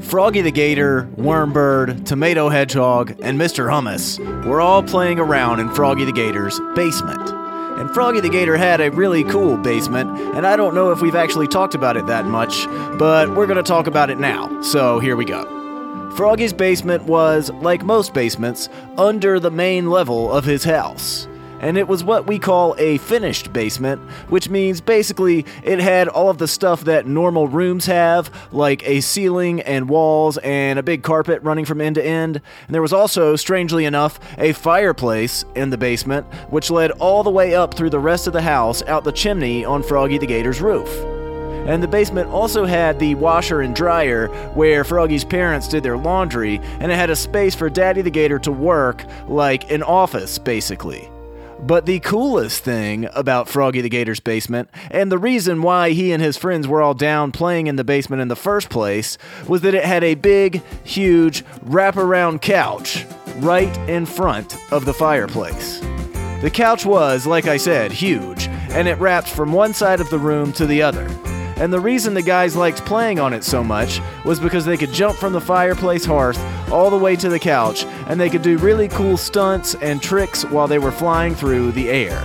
Froggy the Gator, Wormbird, Tomato Hedgehog, and Mr. Hummus were all playing around in Froggy the Gator's basement. And Froggy the Gator had a really cool basement, and I don't know if we've actually talked about it that much, but we're to talk about it now. So here we go. Froggy's basement was, like most basements, under the main level of his house. And it was what we call a finished basement, which means basically it had all of the stuff that normal rooms have, like a ceiling and walls and a big carpet running from end to end. And there was also, strangely enough, a fireplace in the basement, which led all the way up through the rest of the house out the chimney on Froggy the Gator's roof. And the basement also had the washer and dryer where Froggy's parents did their laundry, and it had a space for Daddy the Gator to work, like an office, basically. But the coolest thing about Froggy the Gator's basement, and the reason why he and his friends were all down playing in the basement in the first place, was that it had a big, huge, wraparound couch right in front of the fireplace. The couch was, like I said, huge, and it wrapped from one side of the room to the other. And the reason the guys liked playing on it so much was because they could jump from the fireplace hearth all the way to the couch, and they could do really cool stunts and tricks while they were flying through the air.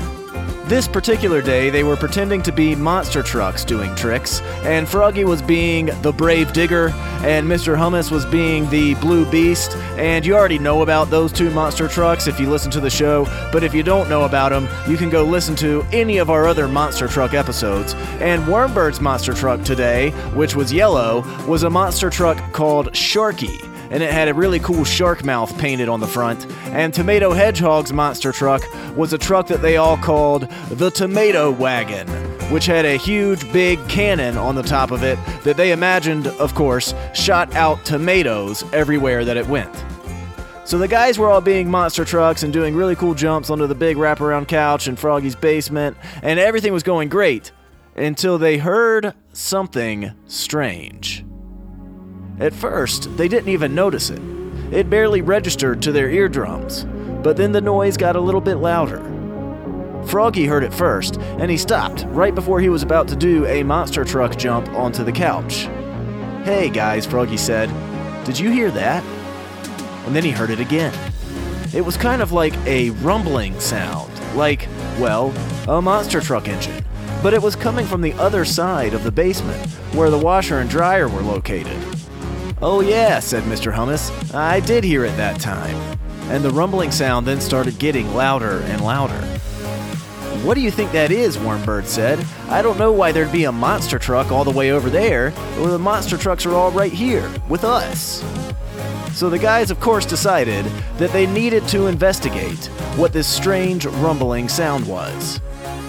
This particular day, they were pretending to be monster trucks doing tricks, and Froggy was being the Brave Digger, and Mr. Hummus was being the Blue Beast. And you already know about those two monster trucks if you listen to the show, but if you don't know about them, you can go listen to any of our other monster truck episodes. And Wormbird's monster truck today, which was yellow, was a monster truck called Sharky and it had a really cool shark mouth painted on the front. And Tomato Hedgehog's monster truck was a truck that they all called the Tomato Wagon, which had a huge big cannon on the top of it that they imagined, of course, shot out tomatoes everywhere that it went. So the guys were all being monster trucks and doing really cool jumps onto the big wraparound couch in Froggy's basement, and everything was going great until they heard something strange. At first, they didn't even notice it. It barely registered to their eardrums, but then the noise got a little bit louder. Froggy heard it first, and he stopped right before he was about to do a monster truck jump onto the couch. Hey guys, Froggy said, did you hear that? And then he heard it again. It was kind of like a rumbling sound, like, well, a monster truck engine. But it was coming from the other side of the basement, where the washer and dryer were located. Oh, yeah, said Mr. Hummus. I did hear it that time. And the rumbling sound then started getting louder and louder. What do you think that is? Wormbird said. I don't know why there'd be a monster truck all the way over there, or the monster trucks are all right here, with us. So the guys, of course, decided that they needed to investigate what this strange rumbling sound was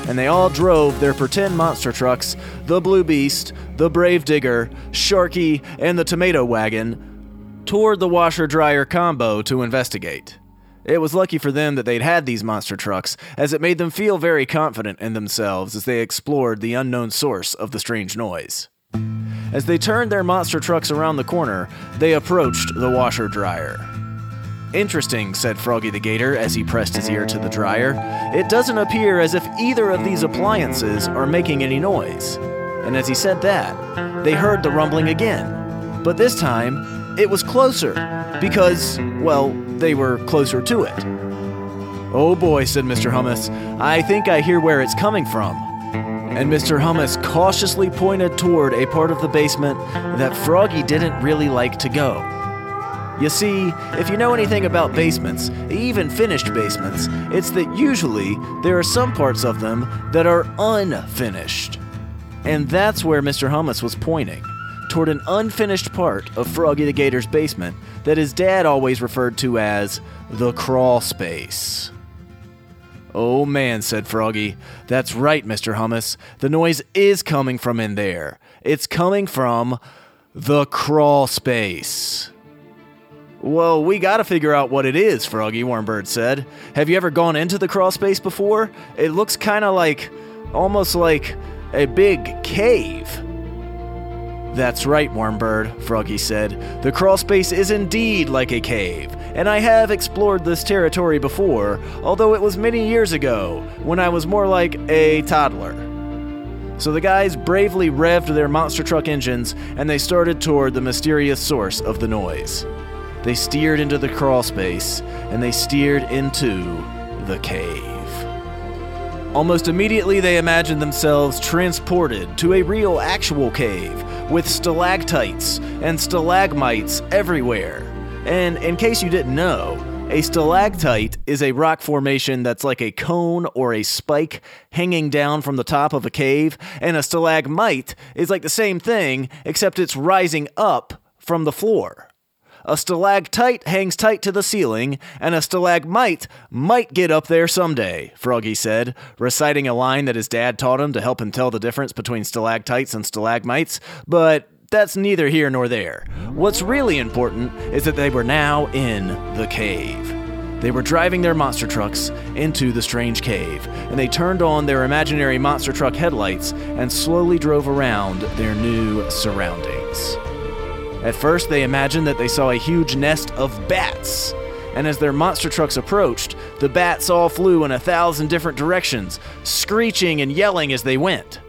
and they all drove their pretend monster trucks, the Blue Beast, the Brave Digger, Sharky, and the Tomato Wagon, toward the washer dryer combo to investigate. It was lucky for them that they'd had these monster trucks, as it made them feel very confident in themselves as they explored the unknown source of the strange noise. As they turned their monster trucks around the corner, they approached the washer dryer. Interesting, said Froggy the Gator as he pressed his ear to the dryer. It doesn't appear as if either of these appliances are making any noise. And as he said that, they heard the rumbling again. But this time, it was closer, because, well, they were closer to it. Oh boy, said Mr. Hummus, I think I hear where it's coming from. And Mr. Hummus cautiously pointed toward a part of the basement that Froggy didn't really like to go. You see, if you know anything about basements, even finished basements, it's that usually there are some parts of them that are unfinished. And that's where Mr. Hummus was pointing toward an unfinished part of Froggy the Gator's basement that his dad always referred to as the crawl space. Oh man, said Froggy. That's right, Mr. Hummus. The noise is coming from in there. It's coming from the crawl space. Well, we gotta figure out what it is, Froggy, Wormbird said. Have you ever gone into the crawl space before? It looks kinda like. almost like a big cave. That's right, Wormbird, Froggy said. The crawl space is indeed like a cave, and I have explored this territory before, although it was many years ago, when I was more like a toddler. So the guys bravely revved their monster truck engines and they started toward the mysterious source of the noise. They steered into the crawl space and they steered into the cave. Almost immediately, they imagined themselves transported to a real, actual cave with stalactites and stalagmites everywhere. And in case you didn't know, a stalactite is a rock formation that's like a cone or a spike hanging down from the top of a cave, and a stalagmite is like the same thing, except it's rising up from the floor. A stalactite hangs tight to the ceiling, and a stalagmite might get up there someday, Froggy said, reciting a line that his dad taught him to help him tell the difference between stalactites and stalagmites, but that's neither here nor there. What's really important is that they were now in the cave. They were driving their monster trucks into the strange cave, and they turned on their imaginary monster truck headlights and slowly drove around their new surroundings. At first, they imagined that they saw a huge nest of bats. And as their monster trucks approached, the bats all flew in a thousand different directions, screeching and yelling as they went.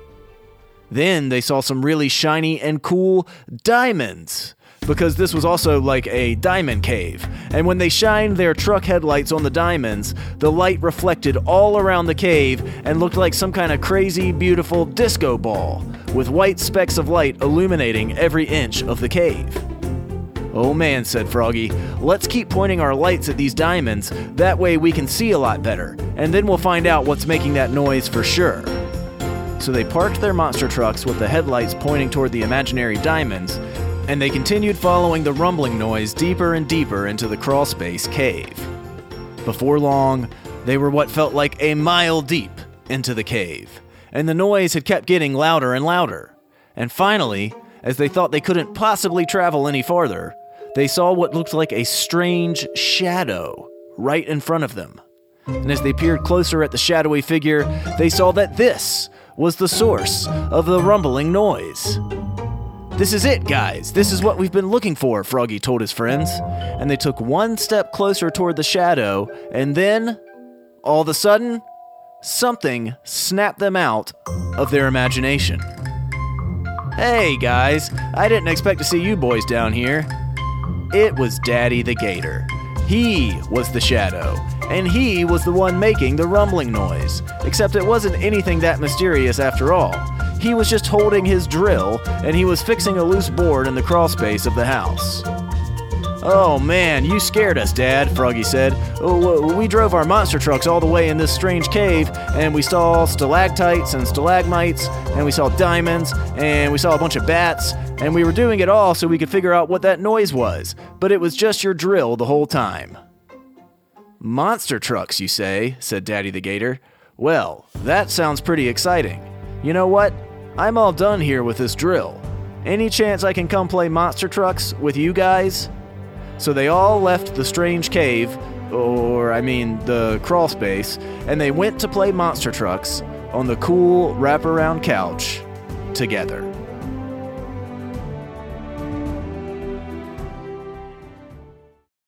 Then they saw some really shiny and cool diamonds because this was also like a diamond cave. And when they shined their truck headlights on the diamonds, the light reflected all around the cave and looked like some kind of crazy, beautiful disco ball, with white specks of light illuminating every inch of the cave. Oh man, said Froggy, let's keep pointing our lights at these diamonds, that way we can see a lot better, and then we'll find out what's making that noise for sure. So they parked their monster trucks with the headlights pointing toward the imaginary diamonds and they continued following the rumbling noise deeper and deeper into the crawlspace cave. Before long, they were what felt like a mile deep into the cave, and the noise had kept getting louder and louder. And finally, as they thought they couldn't possibly travel any farther, they saw what looked like a strange shadow right in front of them. And as they peered closer at the shadowy figure, they saw that this was the source of the rumbling noise. This is it, guys. This is what we've been looking for, Froggy told his friends. And they took one step closer toward the shadow, and then, all of a sudden, something snapped them out of their imagination. Hey, guys, I didn't expect to see you boys down here. It was Daddy the Gator. He was the shadow, and he was the one making the rumbling noise, except it wasn't anything that mysterious after all. He was just holding his drill, and he was fixing a loose board in the crawlspace of the house. Oh man, you scared us, Dad, Froggy said. Oh, we drove our monster trucks all the way in this strange cave, and we saw stalactites and stalagmites, and we saw diamonds, and we saw a bunch of bats, and we were doing it all so we could figure out what that noise was, but it was just your drill the whole time. Monster trucks, you say, said Daddy the Gator. Well, that sounds pretty exciting. You know what? I'm all done here with this drill. Any chance I can come play monster trucks with you guys? So they all left the strange cave, or I mean the crawl space, and they went to play monster trucks on the cool wraparound couch together.